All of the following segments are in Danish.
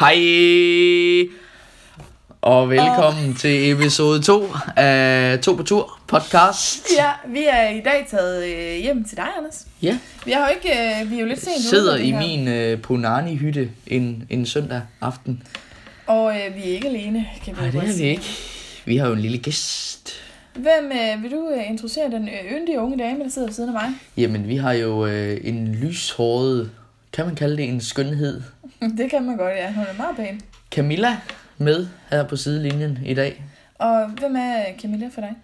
Hej og velkommen til episode 2 af To på Tur podcast. Ja, vi er i dag taget øh, hjem til dig, Anders. Ja, Vi, har jo ikke, øh, vi er jo lidt sent ude sidder det i her. min øh, Punani-hytte en, en søndag aften. Og øh, vi er ikke alene, kan vi Nej, det er vi ikke. Vi har jo en lille gæst. Hvem øh, vil du øh, introducere den øh, yndige unge dame, der sidder ved siden af mig? Jamen, vi har jo øh, en lyshåret, kan man kalde det en skønhed, det kan man godt, ja. Hun er meget pæn. Camilla med her på sidelinjen i dag. Og hvem er Camilla for dig?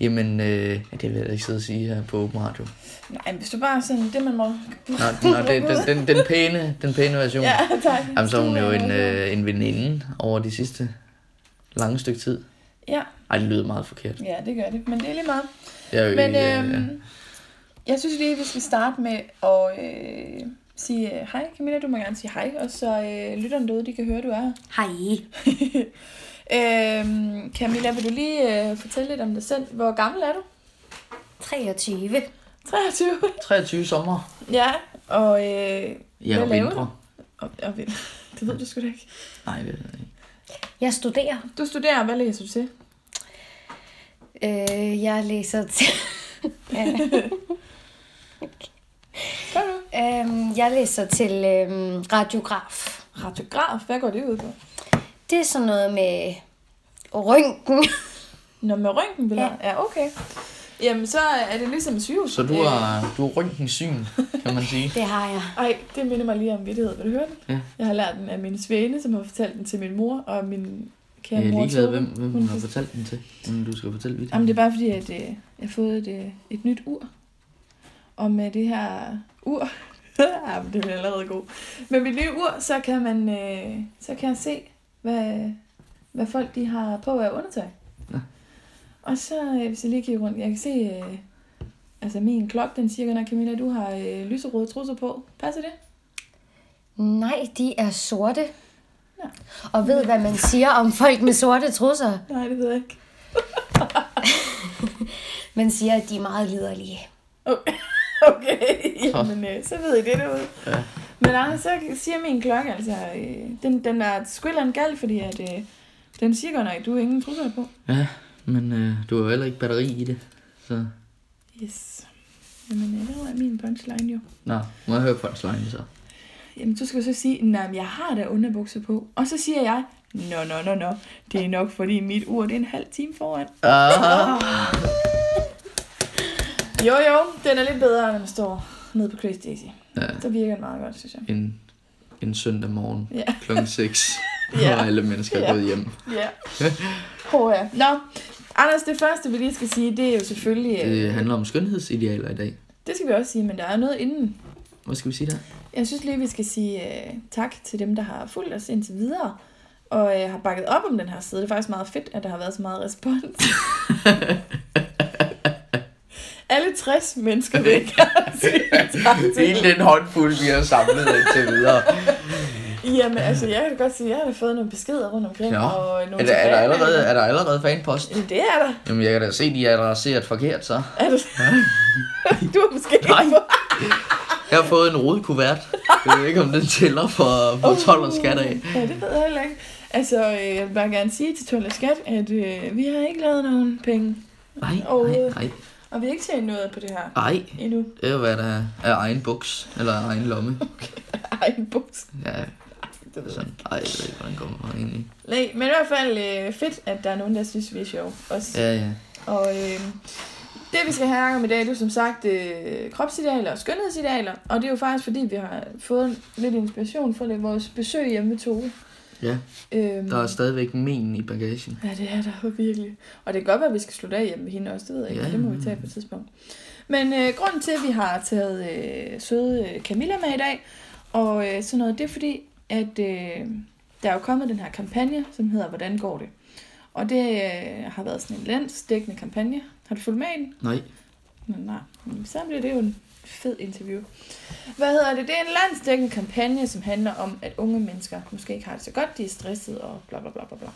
Jamen, øh, det vil jeg ikke sidde og sige her på Åben Radio. Nej, men hvis du bare sådan, det man må... Nå, nå det, den, den, den, pæne, den pæne version. Ja, tak. Jamen, så er hun jo en, øh, en veninde over de sidste lange stykke tid. Ja, Ej, det lyder meget forkert. ja, det gør det. Men det er lige meget. Jeg Men øh, øhm, jeg synes lige, vi skal starte med at øh, sige øh, hej. Camilla, du må gerne sige hej. Og så øh, lytterne derude, de kan høre, du er her. Hej. Øhm, Camilla, vil du lige øh, fortælle lidt om dig selv? Hvor gammel er du? 23. 23. 23 sommer. ja, og, øh, Ja, Hvad og laver vintre. og, og vind- det ved du sgu da ikke. Nej, det ved jeg ikke. Jeg studerer. Du studerer, hvad læser du til? Øh, jeg læser til... Ja. Du? Øhm, jeg læser til øhm, radiograf. Radiograf, hvad går det ud på? Det er sådan noget med røntgen. Nå, med røntgenbilleder? Ja. ja, okay. Jamen, så er det ligesom sygehus. Så du Øh, har, du har røntgensyn, kan man sige. Det har jeg. Ej, det minder mig lige om vittighed. Vil du høre den? Ja. Jeg har lært den af min svane, som har fortalt den til min mor og min kære Jeg er mor. ligeglad, hvem, hvem Hun hun har fortalt den til. Men du skal fortælle vidt. Jamen, det er bare fordi, at øh, jeg har fået et, øh, et nyt ur. Og med det her ur... ja, men det er allerede god. Med mit nye ur, så kan man øh, så kan jeg se, hvad, hvad folk de har på af undertøj. Ja. Og så, øh, hvis jeg lige kigger rundt, jeg kan se... Øh, altså, min klokke, den siger, når Camilla, du har øh, lyserøde trusser på. Passer det? Nej, de er sorte. Ja. Og ved, hvad man siger om folk med sorte trusser? Nej, det ved jeg ikke. Man siger, at de er meget liderlige. Okay, okay. Jamen, øh, så ved I det derude. Ja. Men Anders, så siger min klokke, altså, øh, den, den er andet galt, fordi at, øh, den siger godt nok, at du har ingen trusser på. Ja, men øh, du har jo heller ikke batteri i det. Så, Yes. Jamen, øh, det var min punchline jo. nå, må jeg høre punchline så. Jamen, du skal jo så sige, nej, men jeg har da underbukser på. Og så siger jeg, nå, nå, nå, nå, det er nok, fordi mit ur, det er en halv time foran. Ah, Jo, jo, den er lidt bedre, når man står nede på Crazy Daisy. ja, Så virker den meget godt, synes jeg. en, en søndag morgen Ja. klokken 6, Ja. hvor alle mennesker er Ja. gået hjem. Ja. Prøv ja. Nå, Anders, det første, vi lige skal sige, det er jo selvfølgelig... øh, Det handler om skønhedsidealer i dag. Det skal vi også sige, men der er noget inden. Hvad skal vi sige der? Jeg synes lige, vi skal sige uh, tak til dem, der har fulgt os indtil videre, og uh, har bakket op om den her side. Det er faktisk meget fedt, at der har været så meget respons. Alle 60 mennesker vil ikke sige tak til. Hele den håndfuld, vi har samlet indtil videre. Jamen, altså, jeg kan godt sige, at jeg har fået nogle beskeder rundt omkring. Ja. Og nogle Er der, er, der allerede, er der allerede fanpost? Det er der. Jamen, jeg kan da se, de er adresseret forkert, så. Er du, du har måske ikke Nej. fået... Jeg har fået en rodekuvert. Jeg ved ikke, om den tæller for, for 12 og skat af. Ja, det ved jeg heller ikke. Altså, øh, jeg vil bare gerne sige til Tolle Skat, at øh, vi har ikke lavet nogen penge. Nej, nej, nej. Og vi har ikke tjent noget på det her Ej, endnu. det er jo, hvad der er egen buks, eller egen lomme. Ej, en buks. Ja, Det ved jeg. sådan. Ej, jeg ved ikke, hvordan kommer man egentlig. Nej, men i hvert fald øh, fedt, at der er nogen, der synes, vi er sjove. Også. Ja, ja. Og øh, det, vi skal have om i dag, det er som sagt øh, kropsidealer og skønhedsidealer. Og det er jo faktisk, fordi vi har fået lidt inspiration fra lidt vores besøg hjemme med Tove. Ja, Øhm, der er stadigvæk men i bagagen. Ja, det er der virkelig. Og det kan godt være, at vi skal slutte af hjemme med hende også, det ved jeg ikke, Ja, det må vi tage på et tidspunkt. Men øh, grunden til, at vi har taget øh, søde øh, Camilla med i dag, og øh, sådan noget, det er fordi, at øh, der er jo kommet den her kampagne, som hedder Hvordan går det? Og det øh, har været sådan en landsdækkende kampagne. Har du fulgt med i den? Nej. Nå, nej, men så bliver det jo en fed interview. Hvad hedder det? Det er en landsdækkende kampagne, som handler om, at unge mennesker måske ikke har det så godt, de er stressede og bla bla bla bla bla.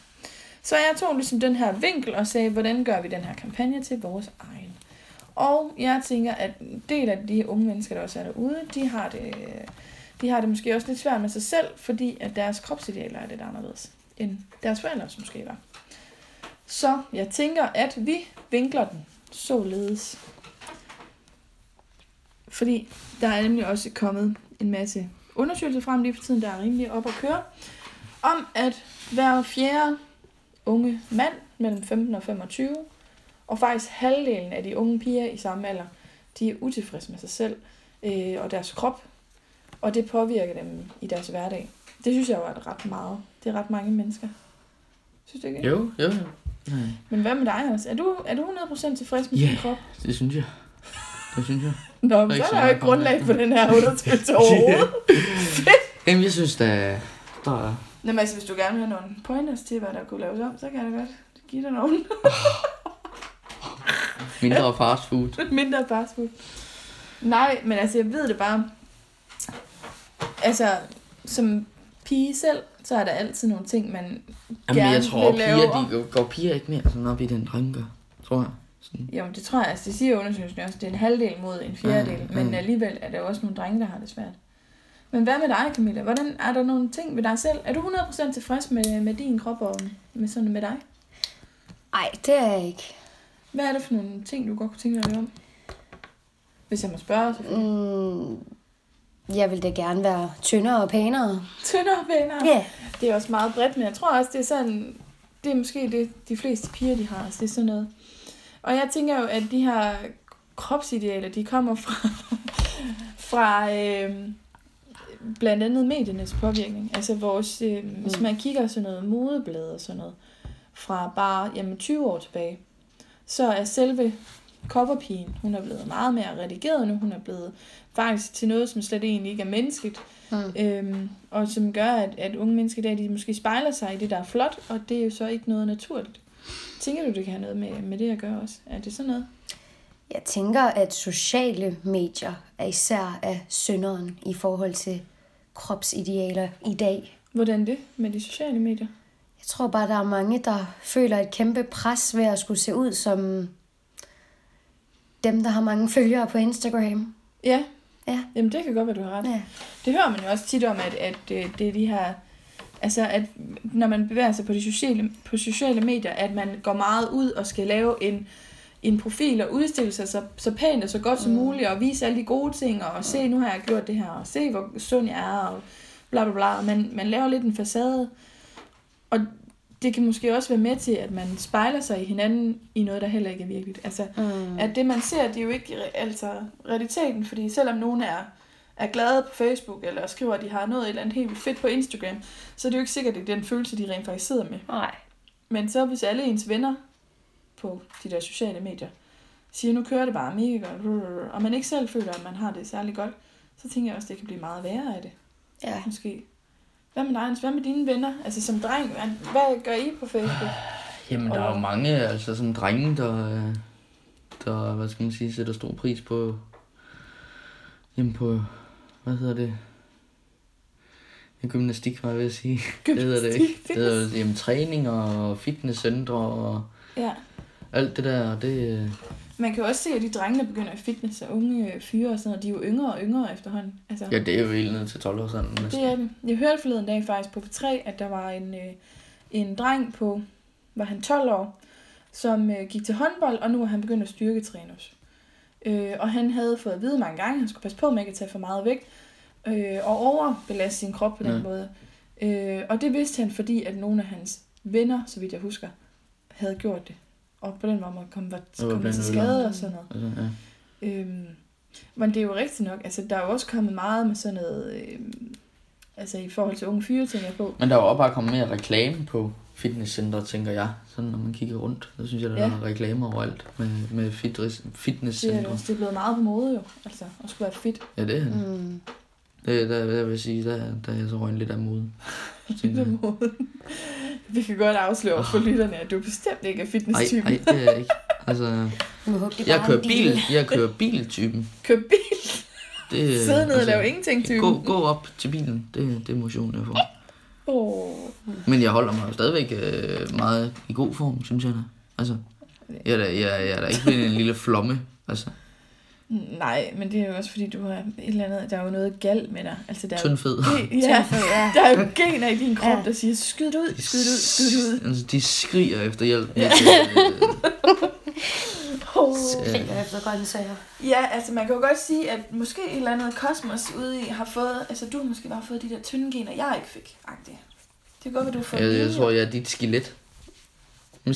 Så jeg tog ligesom den her vinkel og sagde, hvordan gør vi den her kampagne til vores egen? Og jeg tænker, at en del af de unge mennesker, der også er derude, de har det, de har det måske også lidt svært med sig selv, fordi at deres kropsidealer er lidt anderledes, end deres forældres måske var. Så jeg tænker, at vi vinkler den således. Fordi der er nemlig også kommet en masse undersøgelser frem lige for tiden, der er rimelig op at køre, om at hver fjerde unge mand mellem 15 og 25, og faktisk halvdelen af de unge piger i samme alder, de er utilfredse med sig selv øh, og deres krop, og det påvirker dem i deres hverdag. Det synes jeg jo er ret meget. Det er ret mange mennesker. Synes du ikke? Jo, jo, jo. Nej. Men hvad med dig, Anders? Er du, er du 100% tilfreds med Ja. din krop? Det synes jeg. Det synes jeg. Nå, men så er der jo ikke grundlag for den her undersøgelse overhovedet. Jamen, jeg synes, der, der er... Nå, men altså, hvis du gerne vil have nogle pointers til, hvad der kunne laves om, så kan jeg da godt give dig nogle Mindre fast food. mindre fast food. Nej, men altså, jeg ved det bare. Altså, som pige selv, så er der altid nogle ting, man Jamen, jeg gerne tror, vil lave piger, de går, går piger ikke mere sådan op i den gør. Tror jeg. Sådan. Jo, det tror jeg, altså det siger undersøgelsen også, det er en halvdel mod en fjerdedel, Mm, men mm. alligevel er der jo også nogle drenge, der har det svært. Men hvad med dig, Camilla? Hvordan er der nogle ting ved dig selv? Er du 100% tilfreds med, med din krop og med sådan med dig? Ej, det er jeg ikke. Hvad er det for nogle ting, du godt kunne tænke dig om? Hvis jeg må spørge, selvfølgelig. Mm, jeg vil da gerne være tyndere og pænere. Tyndere venner. Ja. Det er også meget bredt, men jeg tror også, det er sådan, det er måske det, de fleste piger, de har. Altså, det er sådan noget. Og jeg tænker jo, at de her kropsidealer, de kommer fra, fra øh, blandt andet mediernes påvirkning. Altså vores, øh, mm. hvis man kigger sådan noget modeblad og sådan noget, fra bare jamen, 20 år tilbage, så er selve coverpigen, hun er blevet meget mere redigeret nu, hun er blevet faktisk til noget, som slet egentlig ikke er menneskeligt, Mm. Øhm, og som gør, at, at unge mennesker i dag, de måske spejler sig i det, der er flot, og det er jo så ikke noget naturligt. Tænker du, det kan have noget med, med det at gøre også? Er det sådan noget? Jeg tænker, at sociale medier er især af synderen i forhold til kropsidealer i dag. Hvordan det med de sociale medier? Jeg tror bare, der er mange, der føler et kæmpe pres ved at skulle se ud som dem, der har mange følgere på Instagram. Ja. Ja. Jamen, det kan godt være, du har ret. Ja. Det hører man jo også tit om, at, at øh, det er de her... Altså, at når man bevæger sig på de sociale, på sociale medier, at man går meget ud og skal lave en, en profil og udstille sig så, så pænt og så godt som Mm. muligt, og vise alle de gode ting, og se, nu har jeg gjort det her, og se, hvor sund jeg er, og bla bla bla. Man, man laver lidt en facade, og det kan måske også være med til, at man spejler sig i hinanden i noget, der heller ikke er virkeligt. Altså, Mm. at det man ser, det er jo ikke altså, realiteten, fordi selvom nogen er, er glade på Facebook, eller skriver, at de har noget et eller andet helt vildt fedt på Instagram, så er det jo ikke sikkert, at det er den følelse, de rent faktisk sidder med. Nej. Men så hvis alle ens venner på de der sociale medier siger, nu kører det bare mega godt, og man ikke selv føler, at man har det særlig godt, så tænker jeg også, at det kan blive meget værre af det, Ja. måske. Hvad med dig? Hvad med dine venner? Altså som dreng, hvad- hvad gør I på Facebook? Jamen, der er jo mange, altså sådan drenge, der, der, hvad skal man sige, sætter stor pris på, jamen på, hvad hedder det, Ja, gymnastik, var jeg ved at sige. Det hedder det ikke. Det hedder jamen, træning og fitnesscentre og Ja. alt det der, det, øh, Man kan jo også se, at de drenge, der begynder i fitness, og unge øh, fyre og sådan noget, de er jo yngre og yngre efterhånden. Altså, ja, det er jo helt ned til 12 år sådan. Det er det. Jeg hørte forleden dag faktisk på P3, at der var en, øh, en dreng på, var han 12 år, som øh, gik til håndbold, og nu er han begyndt at styrketræne også. Øh, og han havde fået at vide mange gange, at han skulle passe på med ikke at tage for meget vægt, øh, og overbelaste sin krop på den Ja. måde. Øh, og det vidste han, fordi at nogle af hans venner, så vidt jeg husker, havde gjort det. Og på den måde kom, var, kom til skade og sådan noget. Altså, ja. Øhm, men det er jo rigtigt nok. Altså, der er jo også kommet meget med sådan noget... Øhm, altså, i forhold til unge fyre, tænker jeg på. Men der er jo også bare kommet mere reklame på fitnesscenter, tænker jeg. Sådan når man kigger rundt, så synes jeg, der Ja. er reklamer overalt med, med fitness, Det er, fitnesscentre. det er blevet meget på mode jo. Altså, at skulle være fit. Ja, det er det. Mm. Det, der, der vil jeg sige, der, der er jeg så røgnet lidt af moden. tænker jeg. På måden. Vi kan godt afsløre for lytterne, at du bestemt ikke er fitness-typen. ej, det er jeg ikke. Altså, er jeg kører bil, jeg kører biltypen. Kør bil, Det, sidde ned og lave ingenting-typen. Gå, gå op til bilen, det, det er motion, jeg får. Oh. Men jeg holder mig jo stadigvæk øh, meget i god form, synes jeg da. Altså, jeg er da, jeg, jeg er da ikke blevet en lille flomme. Altså, Nej, men det er jo også fordi, du har et eller andet, der er jo noget galt med dig. Altså, der er jo, Tyndfed. ge- ja, ja. der er jo gener i din krop, Ja. der siger, skyd det ud, skyd det ud, skyd det ud. Altså, de skriger efter hjælp. Ja. Oh. Kriger efter grøntsager. Ja, altså man kan jo godt sige, at måske et eller andet kosmos ude i har fået, altså du har måske bare fået de der tynde gener, jeg ikke fik. Agtigt. Det kan godt være, du har fået Jeg, jeg tror, jeg er dit skelet.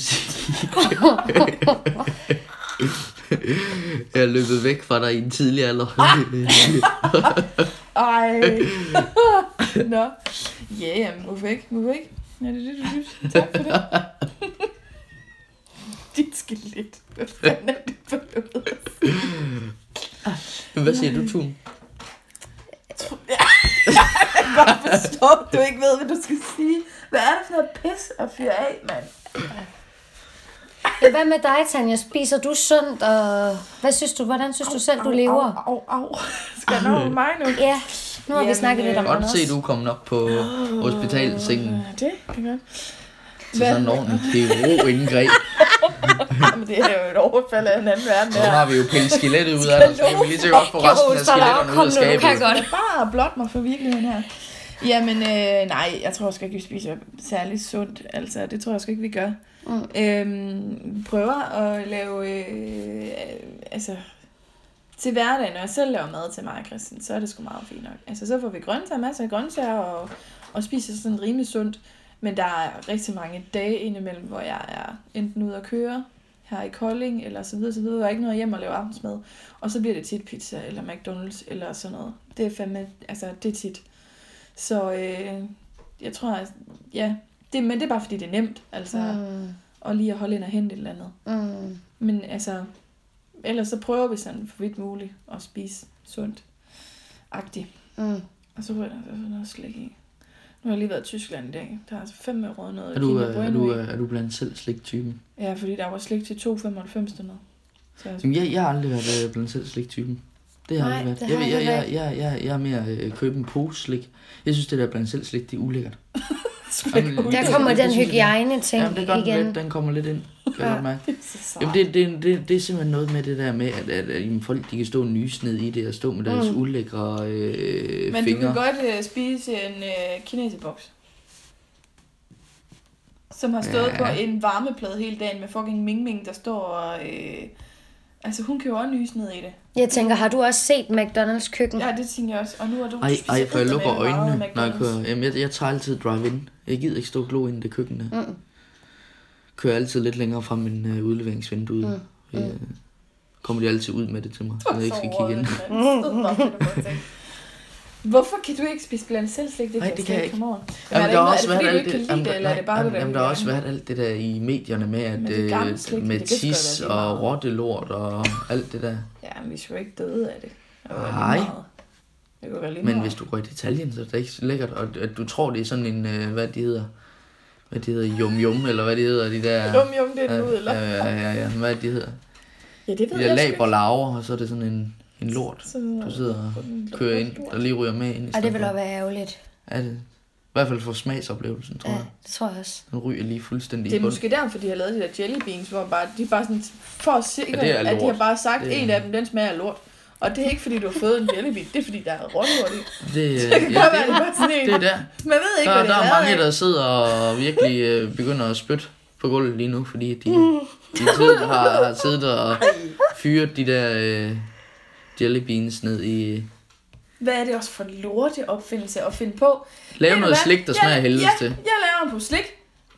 Jeg er løbet væk fra dig i en tidlig alder. Ej. Nå. Ja, jamen, hvorfor ikke? Hvorfor ikke? Ja, det er det, du synes. Tak for det. Dit skelet. Hvad fanden er det for noget? Hvad siger du, Tun? Jeg kan godt forstå, at du ikke ved, hvad du skal sige. Hvad er det for noget pis at fyre af, mand? Ja, Hvad med dig, Tanja? Spiser du sundt, og hvad synes du, hvordan synes du selv, du lever? Au, au, au. Skal jeg nå mig nu? Ja, nu har vi Jamen, snakket lidt om øh, det Godt se, du er kommet op på hospitalsengen Ja, det kan godt. til sådan en ordentlig kirurg-indgreb. Jamen, det er jo et overfald af en anden verden. Så nu Der. har vi jo pillet skelettet ud af dig, så vi lige så godt få resten af skeletterne ud af skabet. Jeg bare blot mig for virkeligheden her. Jamen, øh, nej, jeg tror sgu ikke, vi spiser særlig sundt. Altså, det tror jeg sgu ikke, vi gør. Mm. Øhm, vi prøver at lave, øh, altså, til hverdagen, når jeg selv laver mad til mig og Christian, så er det sgu meget fint nok. Altså, så får vi grøntsager, masser af grøntsager, og, og spiser sådan rimelig sundt. Men der er rigtig mange dage indimellem, hvor jeg er enten ude at køre, her i Kolding, eller så videre, så videre. Jeg har ikke noget hjem at lave aftensmad. Og så bliver det tit pizza, eller McDonald's, eller sådan noget. Det er fandme, altså, det er tit. Så øh, jeg tror, at, ja, det, men det er bare fordi, det er nemt, altså, mm. Og lige at holde ind og hente et eller andet. mm. Men altså, ellers så prøver vi sådan for vidt muligt at spise sundt. Agtigt. Mm. Og så ryger der noget slik i. Nu har jeg lige været i Tyskland i dag. Der er altså fandme råd noget Er du, øh, er, Bueno du, øh, er du blandt selv sliktypen? Ja, fordi der var slik til 2,95 dernede. Så jeg, Jamen, jeg, jeg har aldrig været øh, blandt selv sliktypen. Det har jeg Nej, aldrig det været. har Jeg, jeg jeg, jeg, jeg, jeg, jeg er mere øh, købe en pose slik. Jeg synes, det der blandt selv slik, det er ulækkert. Jamen, Der det- kommer det den jeg- Jamen, det gør den igen. lidt, den kommer lidt ind. Kan jeg Ja. godt mærke. så sejt. Jamen, det, det, det, det er simpelthen noget med det der med, at, at, at jamen, folk de kan stå og nyse ned i det, og stå med deres Mm. ulækre øh, Men fingre. du kan godt uh, spise en uh, kineseboks. Som har stået Ja. ja. på en varmeplade hele dagen med fucking Ming Ming, der står og... Øh, altså, hun kan jo også nyse ned i det. Jeg tænker, har du også set McDonald's køkken? Ja, det tænker jeg også. Og nu er du... Ej, ej, for jeg lukker øjnene, når jeg kører. Jamen, jeg, jeg tager altid drive-in. Jeg gider ikke stå og glo ind i det køkken der. Mm. Kører altid lidt længere fra min øh, udleveringsvindue. Mm. Mm. Kommer de altid ud med det til mig, så jeg ikke skal kigge ind. Hvorfor kan du ikke spise blandt selv slik? Det Nej, kan det kan jeg ikke. Come on. Jamen, er der har det, også været alt det, lide det, eller er det bare, jamen, du jamen, der har også været alt det der i medierne med, at øh, slik, med sgu da tis og rottelort og alt det der. Ja, men vi er jo ikke døde af det. Nej. Det Men hvis du går i detaljen, så er det ikke så lækkert, og at du tror, det er sådan en, øh, hvad de hedder, hvad de hedder, yum yum, eller hvad de hedder, de der... Jum, jum, det er nu, eller? ja, ja, ja, ja, hvad de hedder. Ja, det ved De jeg laber laver, og så er det sådan en, en lort, Så- du sidder og kører ind, der lige ryger med ind i Og det vil også være ærgerligt. Ja, det, I hvert fald for smagsoplevelsen, tror Ja, jeg. det tror jeg også. Den ryger lige fuldstændig Det i er måske derfor, de har lavet de der jelly beans, hvor bare, de er bare sådan, for at sikre, Ja, er at de har bare sagt, Det er- en af dem, den smager af lort. Og det er ikke, fordi du har fået en jelly bean, det er, fordi der er rådlort i. Det, øh, Det kan ja, godt være, det er det, bare sådan en. det er der. Man ved ikke, Der, hvad det der er er lavet mange, af. der sidder og virkelig øh, begynder at spytte på gulvet lige nu, fordi de, de tid, har, har siddet og fyret de der øh, jelly beans ned i... Hvad er det også for en lorte opfindelse at finde på? Lave noget hvad? slik, der smager jeg, helvedes ja, til. jeg laver den på slik.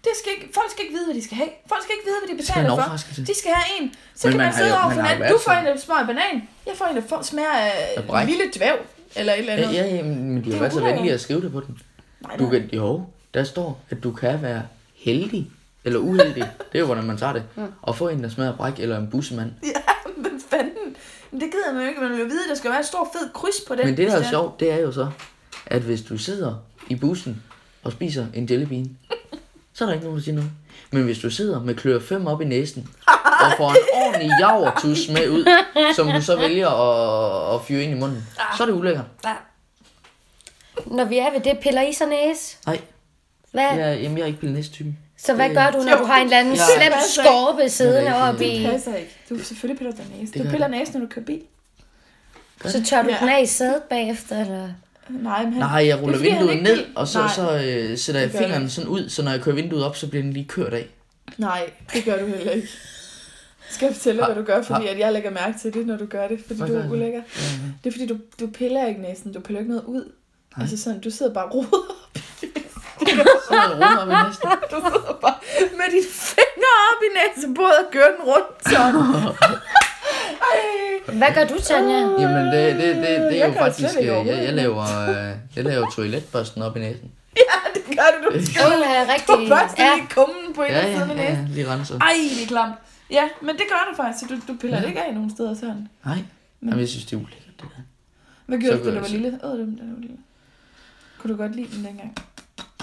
Det skal ikke, folk skal ikke vide, hvad de skal have. Folk skal ikke vide, hvad de betaler for. De skal have en. Så Men kan man man sidde over for hinanden. Du får en, der smager banan. Jeg får en, der får, smager af lille dværg. Eller et eller andet. ja, ja, men de Det har er været så venlige at skrive det på den. Nej, Du kan, jo, der står, at du kan være heldig eller uheldig. Det er jo, hvordan man tager det. Og få en, der smager bræk, eller en bussemand. Ja, men det gider man jo ikke. Man vil jo vide, at der skal være en stor fed kryds på den. Men det, der er sjovt, det er jo så, at hvis du sidder i bussen og spiser en jellybean, så er der ikke nogen, der siger noget. Men hvis du sidder med klør 5 op i næsen, og får en ordentlig javertus med ud, som du så vælger at, at fyre ind i munden, så er det ulækkert. Når vi er ved det, piller I så næse? Nej, Hvad? jeg, jamen, jeg er ikke blevet næstypen. Så hvad det- gør du, når du har en eller anden slem skorpe siddende oppe Det i... passer ikke. Du selvfølgelig piller dig næse. Det Du piller jeg. næse, når du kører bil. Så tør du Ja. den af i sædet bagefter, eller? Nej, men han, Nej, jeg ruller det er, vinduet ikke ned, og så, Nej. så øh, sætter jeg Det fingeren det. sådan ud, så når jeg kører vinduet op, så bliver den lige kørt af. Nej, det gør du heller ikke. Skal jeg fortælle dig, hvad du gør, fordi at jeg lægger mærke til det, når du gør det, fordi du gør er ulækker. Det er fordi, du, du piller ikke næsten, du piller ikke noget ud. Nej. Altså sådan, du sidder bare og roder. Så er op i næsten. Du sidder bare med dine fingre op i næsebordet og kører den rundt sådan. Hvad gør du, Tanja? Jamen, det, det, det, det Jeg er jo faktisk, øh, jeg, jeg laver, øh, jeg laver toiletbørsten op i næsen. Ja, det gør det, du skal. Åh, er Du rigtig... børster Ja. lige kummen på en Ja, ja, siden af ja, næsen. lige renset. Ej, det er klamt. Ja, men det gør du faktisk, så du, du piller det ikke af nogen steder sådan. Nej, Jamen, jeg synes, det er ulækkert, det der. Hvad gjorde Så du, da du var jeg lille? Åh, det var lille. Kunne du godt lide den dengang?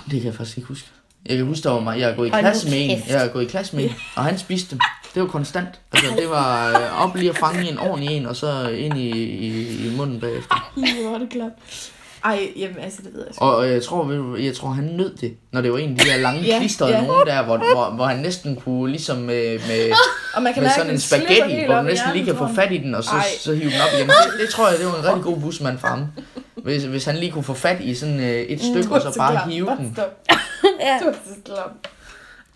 Det kan jeg faktisk ikke huske. Jeg kan huske, der var mig. Jeg har gået i Hold nu klasse med en. kæft. Jeg har gået i klasse med en, og han spiste dem. Det var konstant. Altså, det var øh, op lige at fange en ordentlig en, og så ind i, i, i munden bagefter. Hvor var det klamt. Ej, jamen altså, det ved jeg sgu. Og øh, jeg tror, ved du- jeg tror, han nød det, når det var en af de der lange Ja, klistrede ja. nogen der, hvor, hvor, hvor han næsten kunne ligesom med, med, Og man kan med mærke, sådan den en slipper spaghetti, helt hvor op du i næsten lige kan få tror jeg. fat i den, og så, Ej. så hive den op igen. Det, det tror jeg, det var en rigtig god busmand for ham. Hvis, hvis han lige kunne få fat i sådan øh, et stykke, Du og så så bare klam. hive Bare den. Ja. Du er så klam.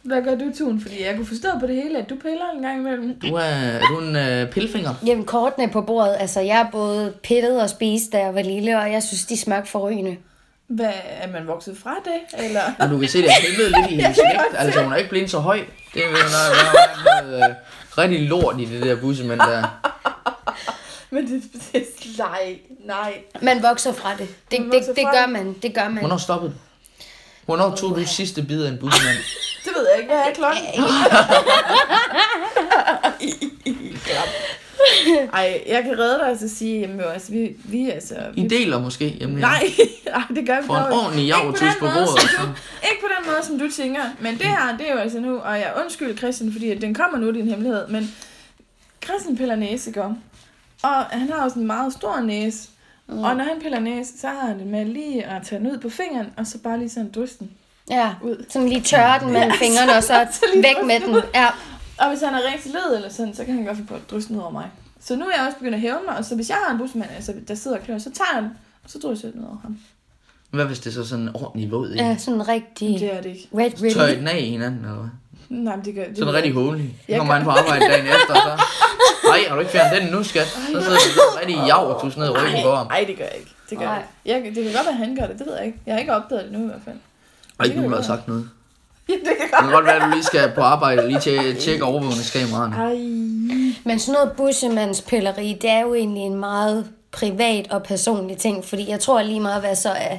Hvad gør du, Tun? Fordi jeg kunne forstå på det hele, at du piller en gang imellem. Du er, er du en øh, pilfinger? Jamen, kortene på bordet. Altså, jeg er både pittet og spist, da jeg var lille, og jeg synes, de smagte forrygende. Hvad, er man vokset fra det? Eller? Og du kan se, det er pillede lidt i hendes vægt. Altså, hun er ikke blevet så høj. Det er vel noget, der er noget øh, rigtig lort i det der bussemænd der. Men det, det nej, nej. Man vokser fra det. Det, Man det, vokser det fra gør det. man. Det gør man. Hvornår stoppede du? Hvornår tog du sidste bid af en bussemand? Det ved jeg ikke. Hvad er klokken? Ej, jeg kan redde dig og så sige, jamen, altså, vi, vi altså... Vi, I deler måske. Jamen, nej, nej, det gør vi For en dog ikke. ordentlig Ikke på javertus den på måde, bordet. som så. Ikke på den måde, som du tænker. Men det her, det er jo altså nu, og jeg undskyld Christian, fordi at den kommer nu, din hemmelighed, men Christian piller om? Og han har jo sådan en meget stor næse. Mm. Og når han piller næse, så har han det med lige at tage den ud på fingeren, og så bare lige sådan den Ja. ud. Sådan lige tørre den mellem fingrene, og så Så væk med den. Ja. Og hvis han er rigtig led eller sådan, så kan han godt få på at drysse den ud over mig. Så nu er jeg også begyndt at hæve mig, og så hvis jeg har en busmand, altså, der sidder og klør, så tager jeg den, og så drysser jeg den ud over ham. Hvad hvis det er så sådan en ordentlig våd i? ja, sådan rigtig Det er det ikke. red Så tør I really. den af hinanden, eller hvad? Nej, men det gør det. Sådan ved rigtig hålig. Jeg kommer han på arbejde dagen efter, så... Nej, har du ikke fjernet den nu, skat? Så sidder du rigtig javertus ned i ryggen på ham. ikke. Ej, det gør jeg ikke. Det gør Nej. jeg ikke. Jeg, det kan godt være, at han gør det, det ved jeg ikke. Jeg har ikke opdaget det nu i hvert fald. Ej, der har sagt noget. Ja, det kan Det kan godt godt være, at du lige skal på arbejde og lige tjekke, tjekke overvågningskameraerne. Ej. Men sådan noget bussemandspilleri, det er jo egentlig en meget privat og personlig ting, fordi jeg tror lige meget, hvad så er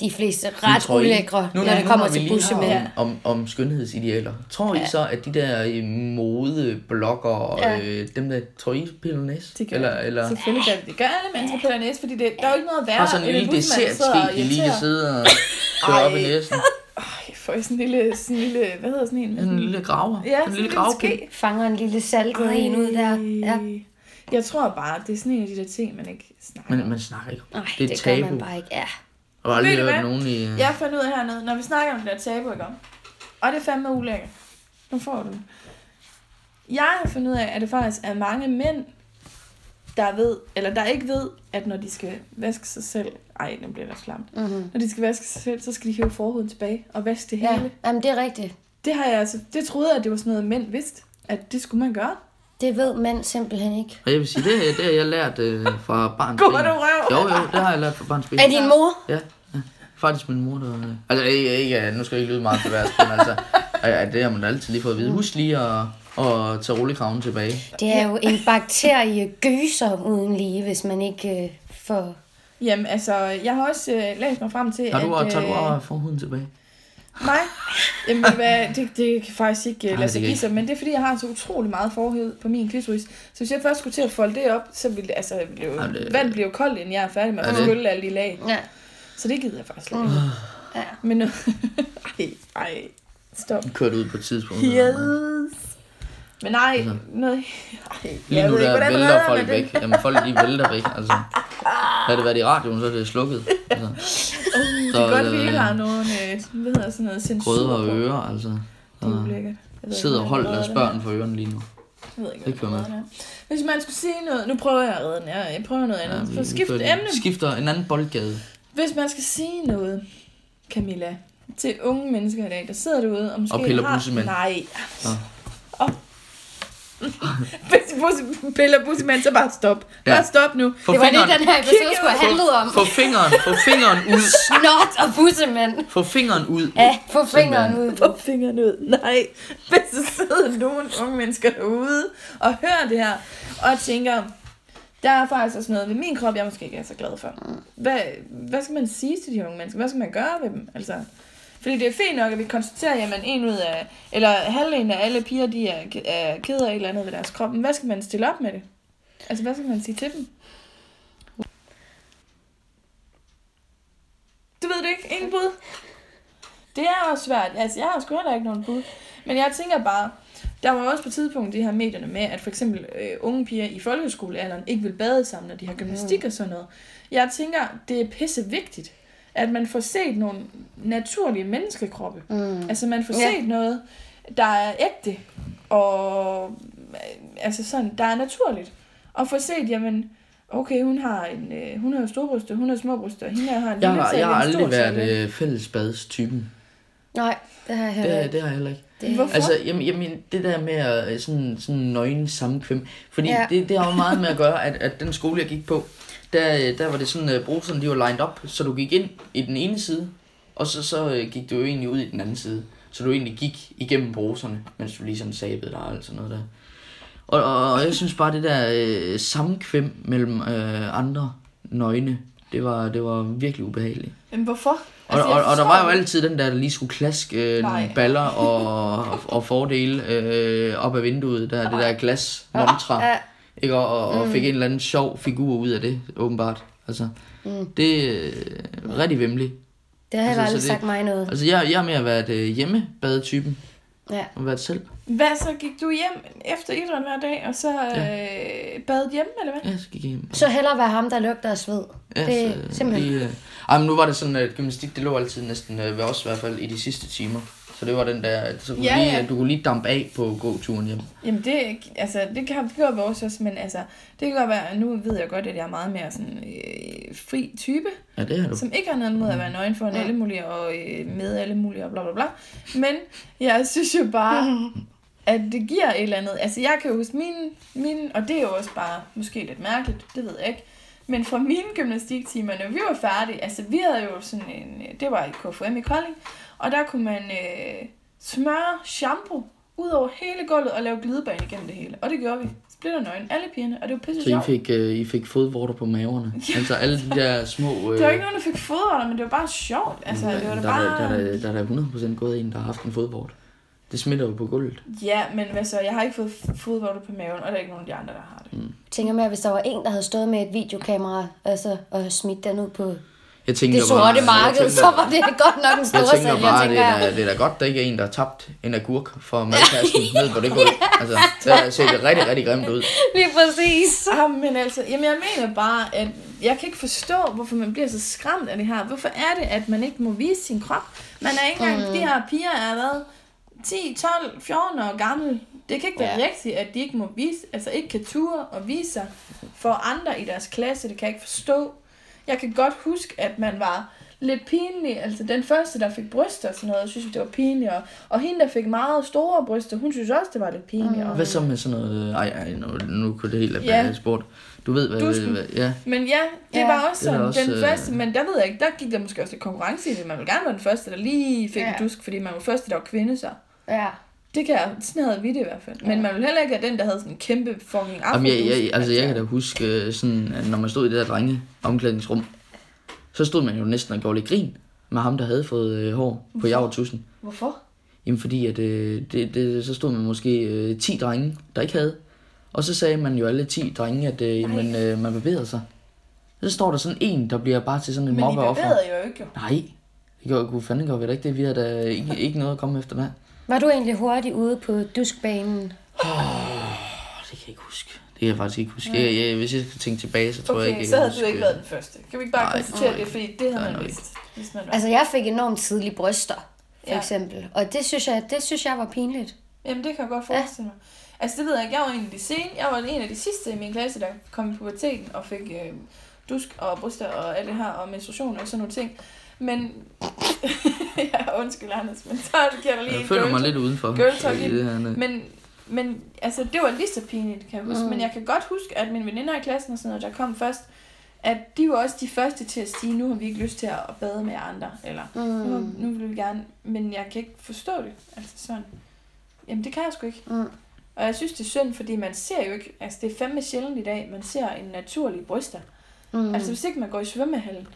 de fleste ret tror I- ulækre, nu, når det kommer til bussemænd. om, om, om skønhedsidealer. Tror I så, at de der øh, modeblogger og Ja. øh, dem der, tror I piller næse? Det gør eller, eller Selvfølgelig gør det. Gør alle mennesker på næse, fordi det, der er jo ikke noget værre. har sådan en lille dessertske, og de lige kan sidde og køre op i næsen. Ej, får I sådan en lille, sådan en lille, hvad hedder sådan en? En lille graver. Ja, en lille gravpind. lille ske. Fanger en lille saltet en ud der. Ja. Jeg tror bare, det er sådan en af de der ting, man ikke snakker om. Men man snakker ikke om Nej, det. det, det tabu. gør man bare ikke. Ja. Jeg har aldrig hørt hvad? nogen i... øh, Jeg fandt ud af hernede, når vi snakker om det der tabu, ikke om? Og det er fandme ulækkert. Nu får du den. Jeg har fundet ud af, at det faktisk er mange mænd, der ved, eller der ikke ved, at når de skal vaske sig selv, ej, nu bliver det klamt. Mm-hmm. Når de skal vaske sig selv, så skal de hive forhuden tilbage og vaske det Ja, hele. jamen det er rigtigt. Det har jeg altså, det troede jeg, at det var sådan noget, mænd vidste, at det skulle man gøre. Det ved mænd simpelthen ikke. Og jeg vil sige, det, det har jeg lært øh, fra barns ben. du røv! Jo, jo, det har jeg lært fra barns ben. Er din mor? Ja, ja. Faktisk min mor, der... Altså, ikke, ikke, nu skal jeg ikke lyde meget til værst, men altså... Ja, det har man altid lige fået at vide. Husk lige at, at tage rullekraven tilbage. Det er jo en bakterie gyser uden lige, hvis man ikke øh, får... Jamen, altså, jeg har også øh, læst mig frem til, Har du, at... at, tager du også forhuden tilbage? Nej, Jamen, hvad, det, det kan faktisk ikke Nej, uh, lade sig give ikke. sig, men det er fordi, jeg har så utrolig meget forhud på min klitoris. Så hvis jeg først skulle til at folde det op, så ville det, altså, ville jo, det- vand bliver jo koldt, inden jeg er færdig med at skylle alle de lag. Ja. Så det gider jeg faktisk slet ikke. Ja. Men nu... ej, ej, stop. Kørt ud på et tidspunkt. Yes. Men nej, Altså. noget... Ej, Lige nu ved ikke, der hvordan vælter folk det? væk. Jamen folk de vælter væk. Altså, havde det været i radioen, så er det slukket. Altså, Det er godt, vi ikke har nogen, øh, hvad hedder sådan noget, censur røde og ører, altså. Det er Så ulækkert. Ikke, sidder man deres børn for ørerne lige nu. Jeg ved ikke, Det kan hvad man. det er. Hvis man skulle sige noget... Nu prøver jeg at redde den. Jeg, jeg prøver noget andet. For skift emne. Skifter en anden boldgade. Hvis man skal sige noget, Camilla, til unge mennesker i dag, der sidder derude og måske Og piller har... Nej. Nå. Og... Piller bussemænd, så bare stop. Ja. Bare stop nu. Få Det var det, fingeren, den her episode skulle have handlet om. få fingeren, få fingeren ud. Snot og bussemænd. Få fingeren ud. Ja, få fingeren ud. Få fingrene ud. Nej. Hvis der sidder nogle unge mennesker derude og hører det her, og tænker, der er faktisk også noget ved min krop, jeg måske ikke er så glad for. Hvad, hvad skal man sige til de unge mennesker? Hvad skal man gøre ved dem? Altså, fordi det er fint nok, at vi konstaterer, at en ud af, eller halvdelen af alle piger, de er, er ked af et eller andet ved deres krop. Men hvad skal man stille op med det? Altså, hvad skal man sige til dem? Du ved det ikke? Ingen bud? Det er også svært. Altså, jeg har sgu heller ikke nogen bud. Men jeg tænker bare, der var også på tidspunkt de her medierne med, at for eksempel øh, unge piger i folkeskolealderen ikke vil bade sammen, når de har gymnastik og sådan noget. Jeg tænker, det er pisse vigtigt, at man får set nogle naturlige menneskekroppe. Mm. Altså man får Ja. set noget, der er ægte, og øh, altså sådan, der er naturligt. Og få set, jamen, okay, hun har en, øh, hun har jo store bryster, hun har små bryster, hende her har en Jeg lille har, tale, jeg har en stor aldrig været tale. øh, fællesbadstypen. Nej, det har jeg heller Det, ikke. det har jeg heller ikke. Det, Hvorfor? Altså, jamen, jamen, det der med at, øh, sådan, sådan nøgen sammenkvem. Fordi ja. det, det har jo meget med at gøre, at, at den skole, jeg gik på, der, øh, der var det sådan, at bruserne, de var lined op, så du gik ind i den ene side, og så, så øh, gik du jo egentlig ud i den anden side. Så du egentlig gik igennem bruserne, mens du ligesom sabede dig og alt sådan noget der. Og, og, og jeg synes bare, det der øh, sammenkvem mellem øh, andre nøgne, det var, det var virkelig ubehageligt. Men hvorfor? Og, og, og der var jo altid den der, der lige skulle klaske øh, Nej. nogle baller og, og fordele øh, op ad vinduet, der, det der glas montra, ja, ikke? Og, og, og fik en eller anden sjov figur ud af det, åbenbart. Altså, Mm. det er øh, rigtig vemmeligt. det har Altså, aldrig det- sagt mig noget. Altså, jeg, jeg er med at være et hjemmebadetypen, Ja. og været selv. Hvad så gik du hjem efter idræt hver dag, og så øh, badet hjemme, eller hvad? Ja, så gik jeg hjem. Så hellere være ham, der lugter af sved. Ja, det er så, simpelthen- Lige, øh, ej, men nu var det sådan, at gymnastik, det lå altid næsten øh, ved os i hvert fald i de sidste timer. Så det var den der, at så kunne Ja, ja, lige, ja. du kunne lige dampe af på gåturen hjem. Jamen det, altså, det kan det gør vores også, men altså, det kan godt være, nu ved jeg godt, at jeg er meget mere sådan øh, fri type, Ja, det har du. som ikke har noget mod at være nøgen foran alle mulige og øh, med alle mulige og bla bla bla. Men jeg synes jo bare, at det giver et eller andet. Altså jeg kan jo huske mine, mine, og det er jo også bare måske lidt mærkeligt, det ved jeg ikke. Men fra mine gymnastiktimer, når vi var færdige, altså vi havde jo sådan en, det var i KFM i Kolding, og der kunne man øh, smøre shampoo ud over hele gulvet og lave glidebane igennem det hele. Og det gjorde vi. Splitter nøgen, alle pigerne, og det var pisse Så I fik, øh, I fik fodvorter på maverne? Altså alle de der små... Øh, Det var ikke nogen, der fik fodretter, men det var bare sjovt. Altså, det var der, er bare... der, der, der, der er der 100% gået en, der har haft en fodvort. Det smitter jo på gulvet. Ja, men hvad så? Jeg har ikke fået fodvorter på maven, og der er ikke nogen af de andre, der har det. Mm. tænker med, at hvis der var en, der havde stået med et videokamera altså, og smidt den ud på Jeg tænker det sorte marked, så var det godt nok en Jeg stor tænker sælger, bare, det tænker er, jeg. da, det er da godt, der ikke er en, der har tabt en agurk fra madkassen ned på det gulv. Altså, det har set rigtig, rigtig grimt ud. Lige præcis. Ah, men altså, jamen jeg mener bare, at jeg kan ikke forstå, hvorfor man bliver så skræmt af det her. Hvorfor er det, at man ikke må vise sin krop? Man er ikke engang, mm. de her piger er hvad? 10, 12, 14 år gammel. Det kan ikke være Ja. rigtigt, at de ikke må vise, altså ikke kan ture og vise sig for andre i deres klasse. Det kan jeg ikke forstå. Jeg kan godt huske, at man var lidt pinlig. Altså den første, der fik bryster og sådan noget, synes jeg, det var pinligt. Og, og hende, der fik meget store bryster, hun synes også, det var lidt pinligt. Mm. Og, Hvad så med sådan noget... Ej, ej nu, nu kunne det helt have Ja. sport. Du ved, hvad... Dusken. hvad ja, Men ja, det Ja. var også sådan, også, den øh, første, men der ved jeg ikke, der gik der måske også lidt konkurrence i det. Man ville gerne være den første, der lige fik Ja. ja. en dusk, fordi man var første, der var kvinde så. Ja. Det kan jeg, sådan havde vi det i hvert fald. Men man ville heller ikke have den, der havde sådan en kæmpe fucking afro Jamen, jeg, jeg, altså, jeg kan da huske, øh, sådan, at når man stod i det der drenge omklædningsrum, så stod man jo næsten og gjorde lidt grin med ham, der havde fået øh, hår på javertussen. Hvorfor? Jamen fordi, at øh, det, det, så stod man måske øh, 10 drenge, der ikke havde. Og så sagde man jo alle 10 drenge, at øh, jamen, øh, man bevæger sig. Så står der sådan en, der bliver bare til sådan en Men I mobbeoffer. bevægede jo ikke jo. Nej, det fanden gør vi da ikke det. Vi har da ikke, ikke noget at komme efter der. Var du egentlig hurtigt ude på duskbanen? Det kan jeg ikke huske. Det kan jeg faktisk ikke huske. Jeg, jeg, hvis jeg skal tænke tilbage, så tror jeg Okay, ikke, så jeg havde kan du ikke været den første. Kan vi ikke bare Nej, konstatere det, fordi det havde man vidst. Hvis man var. Altså, jeg fik enormt tidlige bryster, for Ja. eksempel. Og det synes jeg, det synes jeg var pinligt. Jamen, det kan jeg godt forestille mig. Altså det ved jeg ikke, jeg var en af de sene, jeg var en af de sidste i min klasse, der kom i puberteten og fik øh, dusk og bryster og alt det her, og menstruation og sådan nogle ting. Men, ja, undskyld Anders, men så giver der lige Jeg en føler mig lidt udenfor. girl talk i i det her. men, men altså, det var lige så pinligt, kan jeg huske. Mm. Men jeg kan godt huske, at mine veninder i klassen og sådan noget, der kom først, at de var også de første til at sige, nu har vi ikke lyst til at bade med andre, eller nu, Mm. nu vil vi gerne, men jeg kan ikke forstå det. Altså sådan, jamen det kan jeg sgu ikke. Mm. Og jeg synes, det er synd, fordi man ser jo ikke, altså det er fandme sjældent i dag, man ser en naturlig bryster. Mm. Altså hvis ikke man går i svømmehallen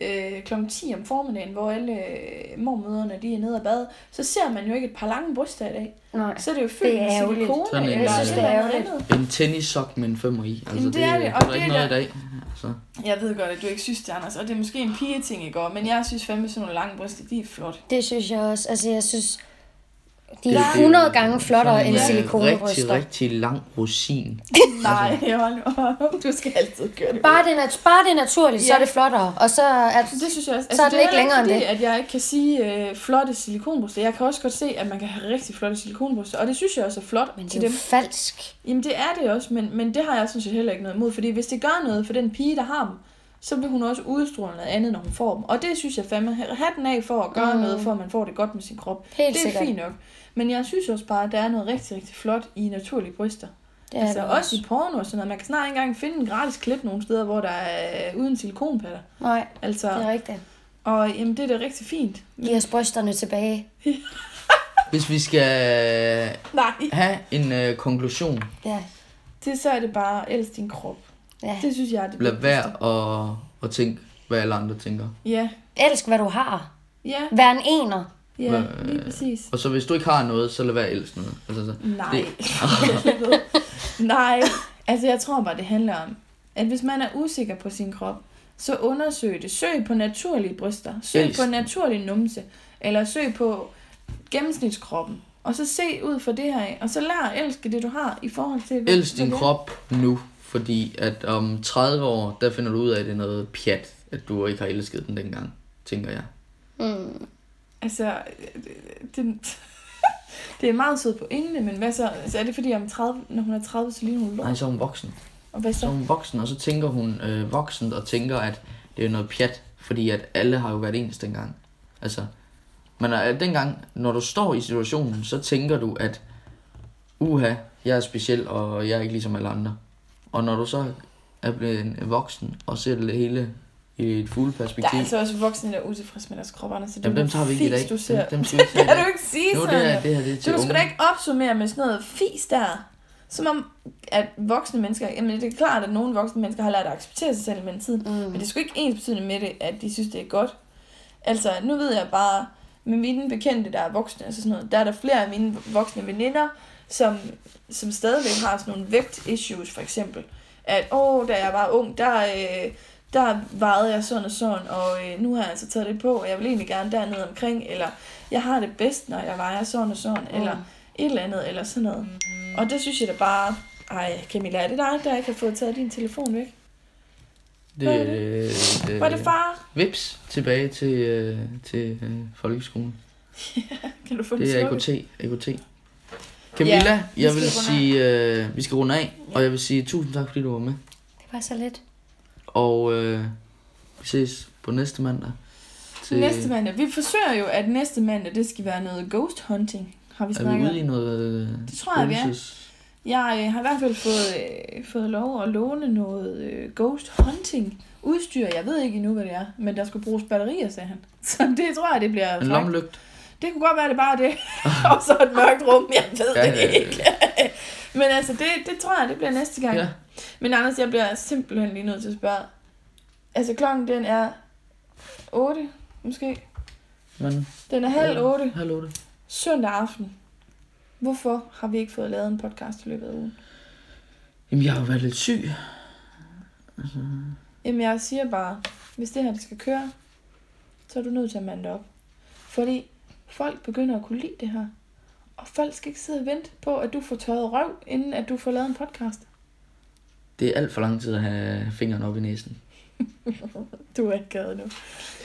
øh, kl. 10 om formiddagen, hvor alle øh, mormøderne de er nede og bade, så ser man jo ikke et par lange bryster i dag. Nej. Så er det jo Det fyldt er med silikone, Sådan en, eller Jeg synes, et det er ærgerligt. En tennissok med en femmer i. Altså, Jamen, det er det, og der er det ikke er noget der- i dag. Altså. Jeg ved godt, at du ikke synes det, Anders, og det er måske en pigeting i går, men jeg synes fandme sådan nogle lange bryster, de er flot. Det synes jeg også. Altså, jeg synes, de Det- er det- 100 gange flottere end en, silikonebryster. Rigtig, rigtig lang rosin. Nej, hold nu op. Du skal altid gøre det. Bare det, er nat- bare det er naturligt, så Ja. er det flottere. Og så er Det synes jeg også. Altså, Så er det det ikke længere end fordi, at jeg ikke kan sige øh, flotte silikonbryster. Jeg kan også godt se, at man kan have rigtig flotte silikonbryster, og det synes jeg også er flot men det er jo dem. falsk. Jamen det er det også, men, men det har jeg sådan set heller ikke noget imod, fordi hvis det gør noget for den pige, der har dem, så vil hun også udstråle noget andet, når hun får dem. Og det synes jeg fandme, hatten af for at gøre mm. noget, for at man får det godt med sin krop. Helt det er sikkert. fint nok. Men jeg synes også bare, at der er noget rigtig, rigtig flot i naturlige bryster. Det er altså det også i porno og sådan noget. Man kan snart ikke engang finde en gratis klip nogle steder, hvor der er uden silikonpatter. Nej, Altså, det er rigtigt. og jamen, det er da rigtig fint. Giv os brysterne tilbage. Hvis vi skal Nej. have en øh, konklusion, Ja, Det, så er det bare, elsk din krop. ja. Det synes jeg er det lad være at, at tænke, hvad alle andre tænker. Ja, Elsk, hvad du har. ja, Vær en ener. Ja, Hvad- lige præcis. Og så hvis du ikke har noget, så lad være at elske noget. Altså, så. Nej. Nej. Altså, jeg tror bare, det handler om, at hvis man er usikker på sin krop, så undersøg det. Søg på naturlige bryster. Søg Elsk på naturlig numse. Eller søg på gennemsnitskroppen. Og så se ud for det her af. Og så lær at elske det, du har i forhold til... Elsk din det krop nu, fordi at om 30 år, der finder du ud af, at det er noget pjat, at du ikke har elsket den dengang, tænker jeg. Mm. Altså, det, det er meget sødt på pointe, men hvad så? Altså, er det fordi, om 30, når hun er 30, så ligner hun lort? Nej, så er hun voksen. Og hvad Så så? er hun voksen, og så tænker hun øh, voksen og tænker, at det er noget pjat, fordi at alle har jo været ens dengang. Altså, men øh, dengang, når du står i situationen, så tænker du, at uha, jeg er speciel, og jeg er ikke ligesom alle andre. Og når du så er blevet en voksen, og ser det hele i et fuldt Der er altså også voksne, der er utilfredse med deres krop, Anders. Så det Jamen, er dem tager vi ikke i dag. Du ser. Dem, dem i kan dag. du ikke sige Jo, sådan? det, er, det her det er til du skal da ikke opsummere med sådan noget fis der. Som om, at voksne mennesker... Jamen, det er klart, at nogle voksne mennesker har lært at acceptere sig selv med en tid. Mm. Men det er sgu ikke ens betydende med det, at de synes, det er godt. Altså, nu ved jeg bare, med mine bekendte, der er voksne, altså sådan noget, der er der flere af mine voksne veninder, som, som stadigvæk har sådan nogle vægt-issues, for eksempel. At, åh, da jeg var ung, der, øh, der vejede jeg sådan og sådan, og øh, nu har jeg altså taget det på, og jeg vil egentlig gerne dernede omkring, eller jeg har det bedst, når jeg vejer sådan og sådan, mm. eller et eller andet, eller sådan noget. Og det synes jeg da bare, ej Camilla, er det dig, der ikke har fået taget din telefon væk? Det, Hvad er det, det, Var det far? Vips tilbage til, øh, til øh, folkeskolen. Kan du få Det er? AKT. AKT. Camilla, Ja, vi jeg vil sige, øh, vi skal runde af, Ja. og jeg vil sige tusind tak, fordi du var med. Det var så lidt. Og øh, vi ses på næste mandag. Næste mandag. Vi forsøger jo, at næste mandag, det skal være noget ghost hunting. Har vi Er vi snakket ude i noget øh, Det tror jeg, vi er. Jeg øh, har i hvert fald fået, øh, fået lov at låne noget øh, ghost hunting udstyr. Jeg ved ikke endnu, hvad det er, men der skulle bruges batterier, sagde han. Så det tror jeg, det bliver En lomlygt. Det kunne godt være, det bare det. og så et mørkt rum, jeg ved Ja, det ikke. men altså, det, det tror jeg, det bliver næste gang. Ja. Men Anders, jeg bliver simpelthen lige nødt til at spørge. Altså, klokken den er 8, måske. Men Den er halv 8. halv otte. Søndag aften. Hvorfor har vi ikke fået lavet en podcast i løbet af ugen? Jamen, jeg har jo været lidt syg. Jamen, jeg siger bare, hvis det her det skal køre, så er du nødt til at mande op. Fordi folk begynder at kunne lide det her. Og folk skal ikke sidde og vente på, at du får tørret røv, inden at du får lavet en podcast. Det er alt for lang tid at have fingeren op i næsen. Du er ikke gad nu.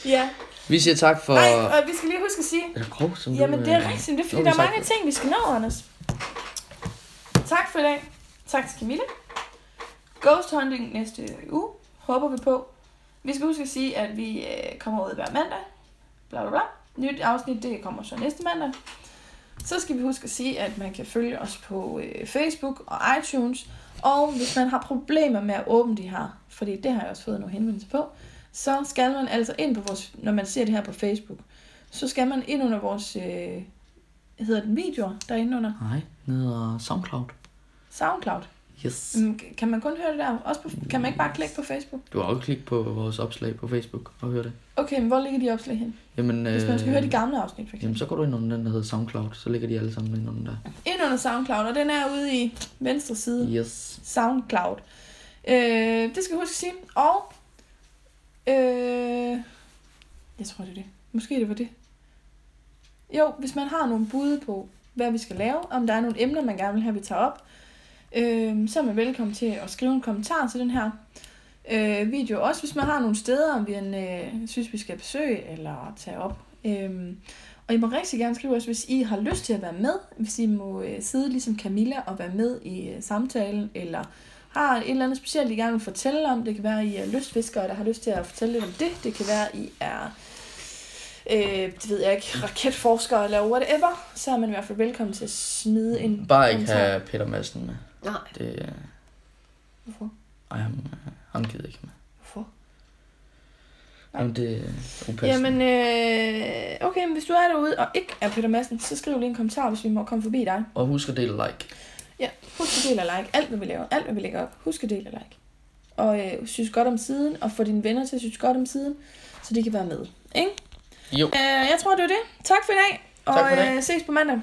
Ja, Vi siger tak for... nej, og vi skal lige huske at sige, Er det grov, som jamen du, det er øh, rigtigt, det er fordi, der er mange ting, vi skal nå, Anders. tak for i dag. Tak til Camilla. Ghost hunting næste uge, håber vi på. Vi skal huske at sige, at vi øh, kommer ud hver mandag. Bla bla bla. Nyt afsnit, det kommer så næste mandag. Så skal vi huske at sige, at man kan følge os på øh, Facebook og iTunes. Og hvis man har problemer med at åbne de her, fordi det har jeg også fået nogle henvendelser på, så skal man altså ind på vores, når man ser det her på Facebook, så skal man ind under vores, øh, hedder den videoer, derinde under Nej, nede og SoundCloud. SoundCloud. Yes. Kan man kun høre det der? Også på, kan man ikke bare klikke på Facebook? Du har også klikket på vores opslag på Facebook og høre det. Okay, men hvor ligger de opslag hen? Jamen, Hvis man skal høre de gamle afsnit, for eksempel. Jamen, så går du ind under den, der hedder SoundCloud. Så ligger de alle sammen ind under der. Ind under SoundCloud, og den er ude i venstre side. Yes. SoundCloud. Øh, det skal jeg huske at sige. Og, øh, jeg tror, det er det. Måske det var det. Jo, hvis man har nogle bud på, hvad vi skal lave, om der er nogle emner, man gerne vil have, vi tager op, øh, så er man velkommen til at skrive en kommentar til den her øh, video. Også hvis man har nogle steder, vi øh, synes, vi skal besøge eller tage op. Øh, og I må rigtig gerne skrive også, hvis I har lyst til at være med. Hvis I må øh, sidde ligesom Camilla og være med i øh, samtalen, eller har et eller andet specielt, I gerne vil fortælle om. Det kan være, at I er lystfiskere, der har lyst til at fortælle lidt om det. Det kan være, at I er øh, det ved jeg ikke, raketforskere eller whatever. Så er man i hvert fald velkommen til at smide en Bare ikke kommentar. have Peter Madsen med. Nej. Det, øh, Hvorfor? ej, han, øh, han gider ikke med. Hvorfor? Jamen, det er upassende. Jamen, øh, okay, men hvis du er derude og ikke er Peter Madsen, så skriv lige en kommentar, hvis vi må komme forbi dig. Og husk at dele like. Ja, husk at dele og like alt, hvad vi laver. Alt, hvad vi lægger op. Husk at dele og like. Og øh, synes godt om siden, og få dine venner til at synes godt om siden, så de kan være med. Ikke? Jo. Øh, jeg tror, det var det. Tak for i dag, og Tak for i dag. Øh, ses på mandag.